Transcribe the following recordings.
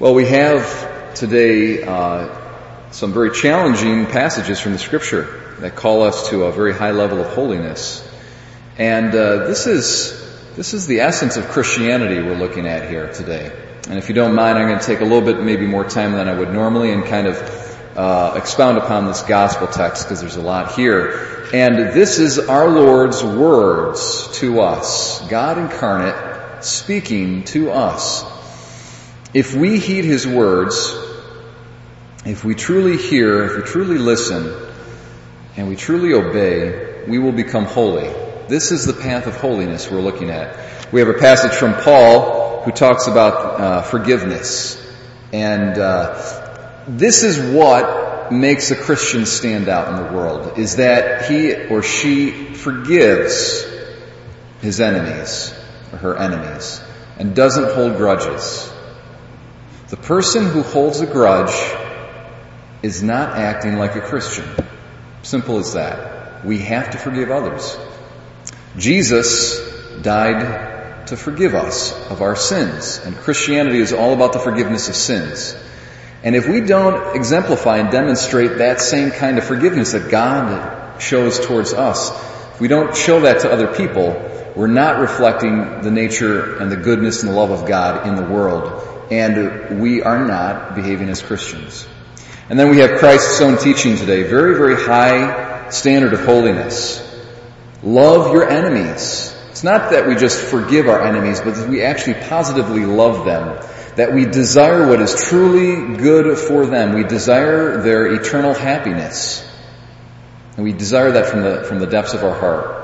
Well, we have today uh, some very challenging passages from the Scripture that call us to a very high level of holiness, and uh, this is this is the essence of Christianity we're looking at here today. And if you don't mind, I'm going to take a little bit, maybe more time than I would normally, and kind of uh, expound upon this gospel text because there's a lot here. And this is our Lord's words to us, God incarnate speaking to us. If we heed His words, if we truly hear, if we truly listen, and we truly obey, we will become holy. This is the path of holiness we're looking at. We have a passage from Paul who talks about uh, forgiveness. And uh, this is what makes a Christian stand out in the world, is that he or she forgives his enemies, or her enemies, and doesn't hold grudges. The person who holds a grudge is not acting like a Christian. Simple as that. We have to forgive others. Jesus died to forgive us of our sins, and Christianity is all about the forgiveness of sins. And if we don't exemplify and demonstrate that same kind of forgiveness that God shows towards us, if we don't show that to other people, we're not reflecting the nature and the goodness and the love of God in the world and we are not behaving as Christians. And then we have Christ's own teaching today, very, very high standard of holiness. Love your enemies. It's not that we just forgive our enemies, but that we actually positively love them. That we desire what is truly good for them. We desire their eternal happiness. And we desire that from the, from the depths of our heart.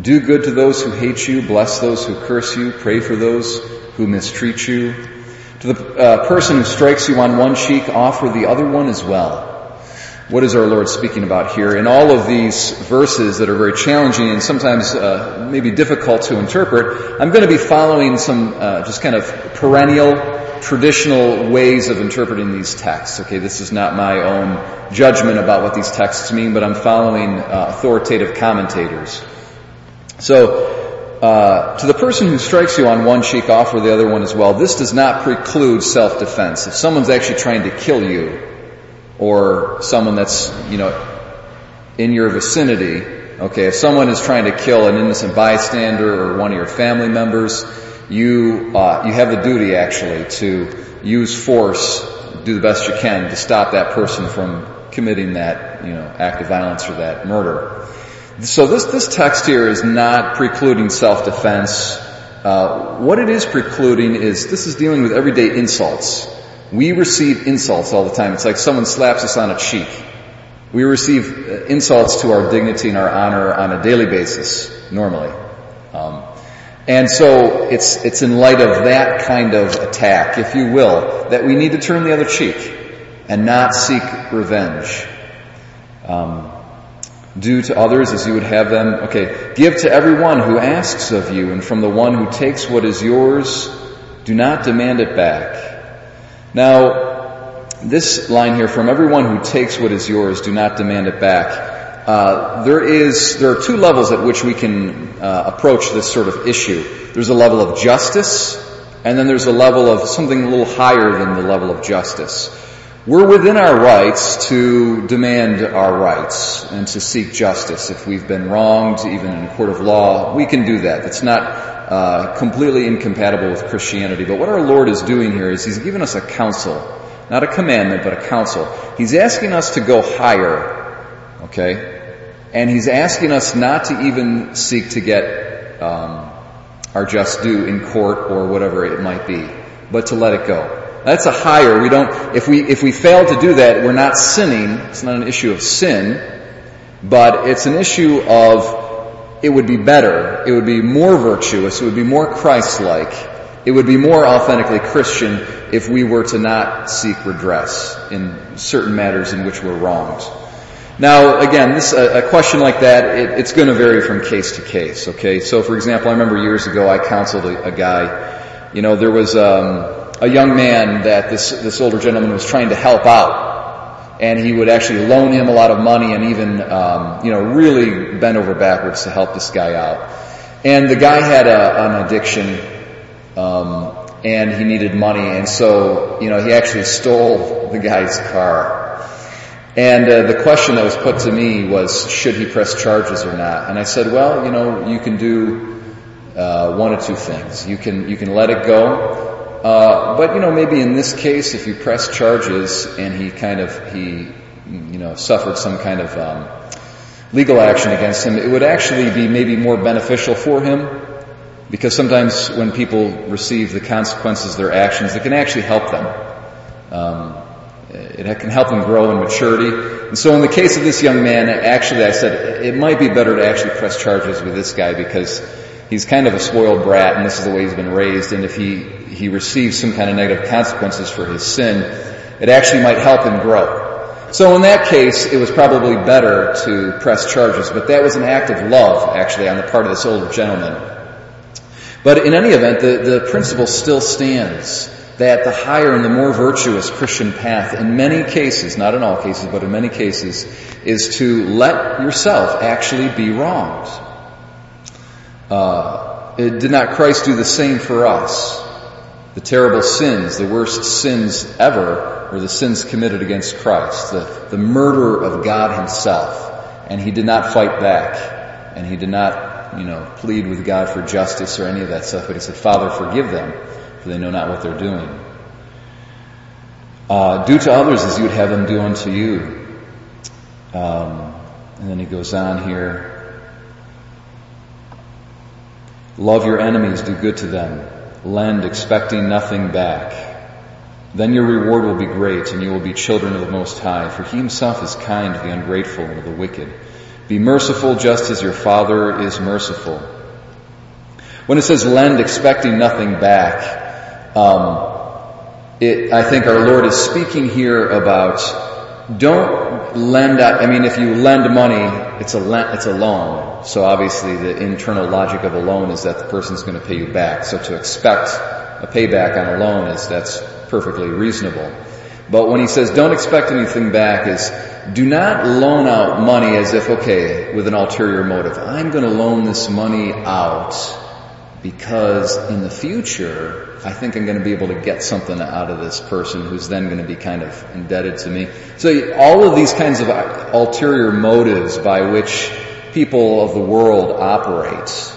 Do good to those who hate you, bless those who curse you, pray for those who mistreat you. To the uh, person who strikes you on one cheek, offer the other one as well. What is our Lord speaking about here? In all of these verses that are very challenging and sometimes uh, maybe difficult to interpret, I'm going to be following some uh, just kind of perennial, traditional ways of interpreting these texts. Okay, this is not my own judgment about what these texts mean, but I'm following uh, authoritative commentators. So, uh, to the person who strikes you on one cheek, offer the other one as well. This does not preclude self-defense. If someone's actually trying to kill you, or someone that's, you know, in your vicinity, okay, if someone is trying to kill an innocent bystander or one of your family members, you, uh, you have the duty actually to use force, do the best you can to stop that person from committing that, you know, act of violence or that murder. So this, this text here is not precluding self-defense. Uh, what it is precluding is this is dealing with everyday insults. We receive insults all the time. It's like someone slaps us on a cheek. We receive uh, insults to our dignity and our honor on a daily basis, normally. Um, and so it's it's in light of that kind of attack, if you will, that we need to turn the other cheek and not seek revenge. Um, do to others as you would have them. Okay, give to everyone who asks of you, and from the one who takes what is yours, do not demand it back. Now, this line here, from everyone who takes what is yours, do not demand it back. Uh, there is, there are two levels at which we can uh, approach this sort of issue. There's a level of justice, and then there's a level of something a little higher than the level of justice. We're within our rights to demand our rights and to seek justice. If we've been wronged, even in a court of law, we can do that. It's not uh, completely incompatible with Christianity. But what our Lord is doing here is He's given us a counsel, not a commandment, but a counsel. He's asking us to go higher, okay? And He's asking us not to even seek to get um, our just due in court or whatever it might be, but to let it go. That's a higher. We don't, if we, if we fail to do that, we're not sinning. It's not an issue of sin, but it's an issue of it would be better. It would be more virtuous. It would be more Christ-like. It would be more authentically Christian if we were to not seek redress in certain matters in which we're wronged. Now, again, this a, a question like that, it, it's going to vary from case to case. Okay, so for example, I remember years ago I counseled a, a guy. You know, there was um, a young man that this, this older gentleman was trying to help out. And he would actually loan him a lot of money and even, um, you know, really bend over backwards to help this guy out. And the guy had a, an addiction, um, and he needed money, and so, you know, he actually stole the guy's car. And uh, the question that was put to me was, should he press charges or not? And I said, well, you know, you can do uh, one of two things. You can you can let it go, uh, but you know, maybe in this case, if you press charges and he kind of he you know suffered some kind of um, legal action against him, it would actually be maybe more beneficial for him because sometimes when people receive the consequences of their actions, it can actually help them. Um, it can help them grow in maturity. And so in the case of this young man, actually I said it might be better to actually press charges with this guy because he's kind of a spoiled brat and this is the way he's been raised and if he, he receives some kind of negative consequences for his sin, it actually might help him grow. So in that case, it was probably better to press charges, but that was an act of love, actually, on the part of this older gentleman. But in any event, the, the principle still stands that the higher and the more virtuous Christian path in many cases, not in all cases, but in many cases, is to let yourself actually be wronged. Uh, did not Christ do the same for us? The terrible sins, the worst sins ever, were the sins committed against Christ, the, the murder of God himself. And he did not fight back. And he did not, you know, plead with God for justice or any of that stuff, but he said, Father, forgive them for they know not what they're doing. Uh, do to others as you would have them do unto you. Um, and then he goes on here. Love your enemies, do good to them. Lend, expecting nothing back. Then your reward will be great, and you will be children of the Most High, for He Himself is kind to the ungrateful and to the wicked. Be merciful just as your Father is merciful. When it says lend, expecting nothing back, um, it, I think our Lord is speaking here about don't lend I mean, if you lend money, it's a, it's a loan. So obviously the internal logic of a loan is that the person's going to pay you back. So to expect a payback on a loan is, that's perfectly reasonable. But when he says don't expect anything back is do not loan out money as if, okay, with an ulterior motive. I'm going to loan this money out because in the future, I think I'm going to be able to get something out of this person who's then going to be kind of indebted to me. So all of these kinds of ulterior motives by which people of the world operate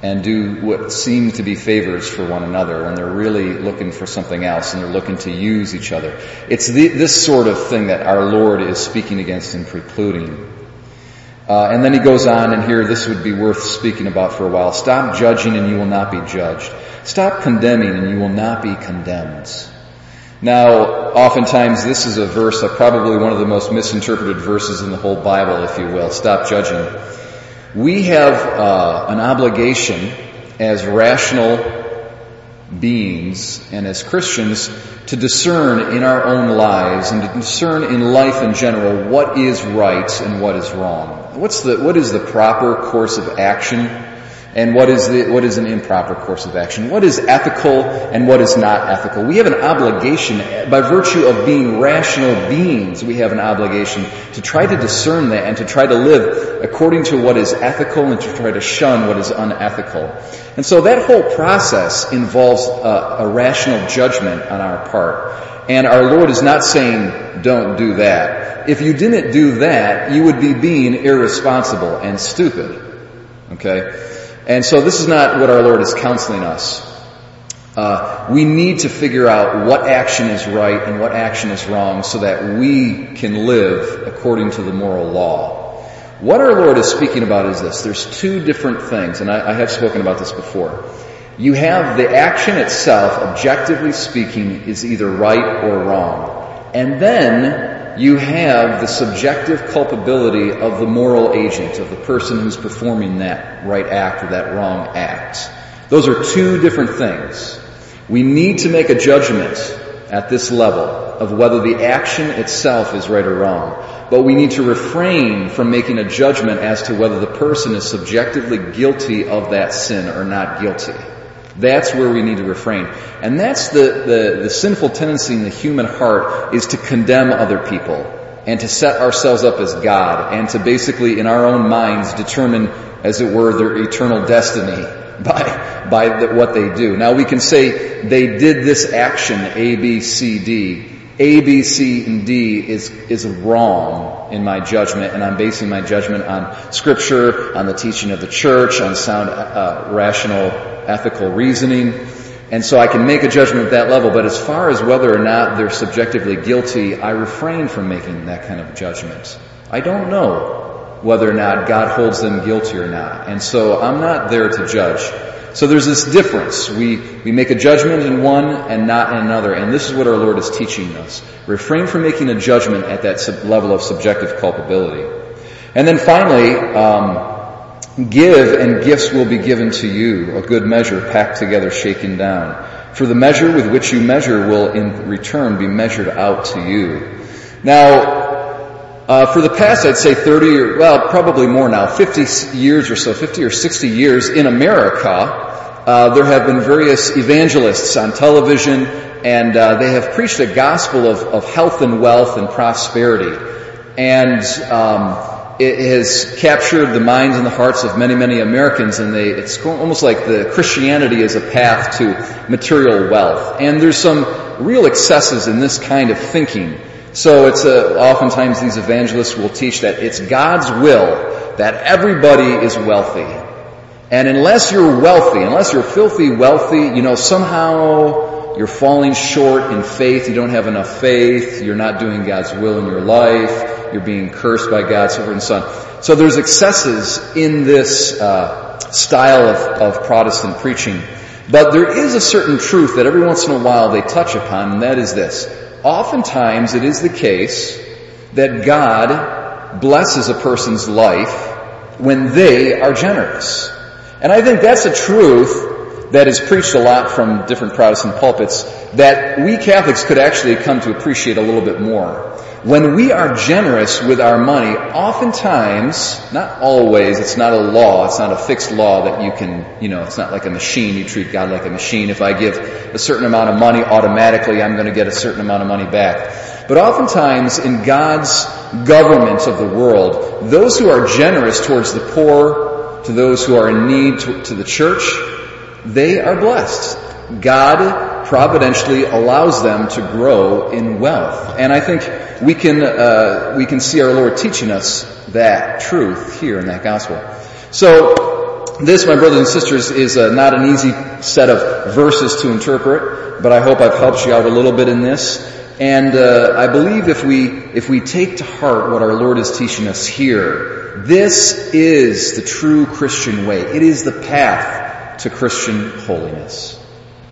and do what seem to be favors for one another when they're really looking for something else and they're looking to use each other. It's the, this sort of thing that our Lord is speaking against and precluding. Uh, and then he goes on, and here this would be worth speaking about for a while. Stop judging and you will not be judged. Stop condemning and you will not be condemned. Now, oftentimes this is a verse, uh, probably one of the most misinterpreted verses in the whole Bible, if you will. Stop judging. We have uh, an obligation as rational beings and as Christians to discern in our own lives and to discern in life in general what is right and what is wrong. What's the, what is the proper course of action and what is the, what is an improper course of action? What is ethical and what is not ethical? We have an obligation, by virtue of being rational beings, we have an obligation to try to discern that and to try to live according to what is ethical and to try to shun what is unethical. And so that whole process involves a, a rational judgment on our part. And our Lord is not saying, don't do that. If you didn't do that, you would be being irresponsible and stupid. Okay? And so this is not what our Lord is counseling us. Uh, we need to figure out what action is right and what action is wrong so that we can live according to the moral law. What our Lord is speaking about is this. There's two different things, and I, I have spoken about this before. You have the action itself, objectively speaking, is either right or wrong. And then you have the subjective culpability of the moral agent, of the person who's performing that right act or that wrong act. Those are two different things. We need to make a judgment at this level of whether the action itself is right or wrong. But we need to refrain from making a judgment as to whether the person is subjectively guilty of that sin or not guilty. That's where we need to refrain. And that's the, the, the sinful tendency in the human heart is to condemn other people and to set ourselves up as God and to basically in our own minds determine, as it were, their eternal destiny by, by the, what they do. Now we can say they did this action, A, B, C, D. A, B, C, and D is, is wrong in my judgment, and I'm basing my judgment on scripture, on the teaching of the church, on sound, uh, rational, ethical reasoning. And so I can make a judgment at that level, but as far as whether or not they're subjectively guilty, I refrain from making that kind of judgment. I don't know whether or not God holds them guilty or not. And so I'm not there to judge. So there's this difference. We, we make a judgment in one and not in another. And this is what our Lord is teaching us. Refrain from making a judgment at that sub- level of subjective culpability. And then finally, um, Give and gifts will be given to you, a good measure packed together, shaken down. For the measure with which you measure will in return be measured out to you. Now, uh, for the past, I'd say 30 or, well, probably more now, 50 years or so, 50 or 60 years in America, uh, there have been various evangelists on television, and uh, they have preached a gospel of, of health and wealth and prosperity. And um, it has captured the minds and the hearts of many, many Americans, and they, it's almost like the Christianity is a path to material wealth. And there's some real excesses in this kind of thinking. So it's a, oftentimes these evangelists will teach that it's God's will that everybody is wealthy. And unless you're wealthy, unless you're filthy wealthy, you know, somehow you're falling short in faith, you don't have enough faith, you're not doing God's will in your life, you're being cursed by God's so forth and so. So there's excesses in this uh, style of, of Protestant preaching. But there is a certain truth that every once in a while they touch upon, and that is this. Oftentimes it is the case that God blesses a person's life when they are generous. And I think that's a truth that is preached a lot from different Protestant pulpits that we Catholics could actually come to appreciate a little bit more. When we are generous with our money, oftentimes, not always, it's not a law, it's not a fixed law that you can, you know, it's not like a machine, you treat God like a machine. If I give a certain amount of money, automatically I'm going to get a certain amount of money back. But oftentimes in God's government of the world, those who are generous towards the poor, to those who are in need, to, to the church, they are blessed. God providentially allows them to grow in wealth. And I think we can, uh, we can see our Lord teaching us that truth here in that gospel. So, this, my brothers and sisters, is uh, not an easy set of verses to interpret, but I hope I've helped you out a little bit in this. And uh, I believe if we if we take to heart what our Lord is teaching us here, this is the true Christian way. It is the path to Christian holiness.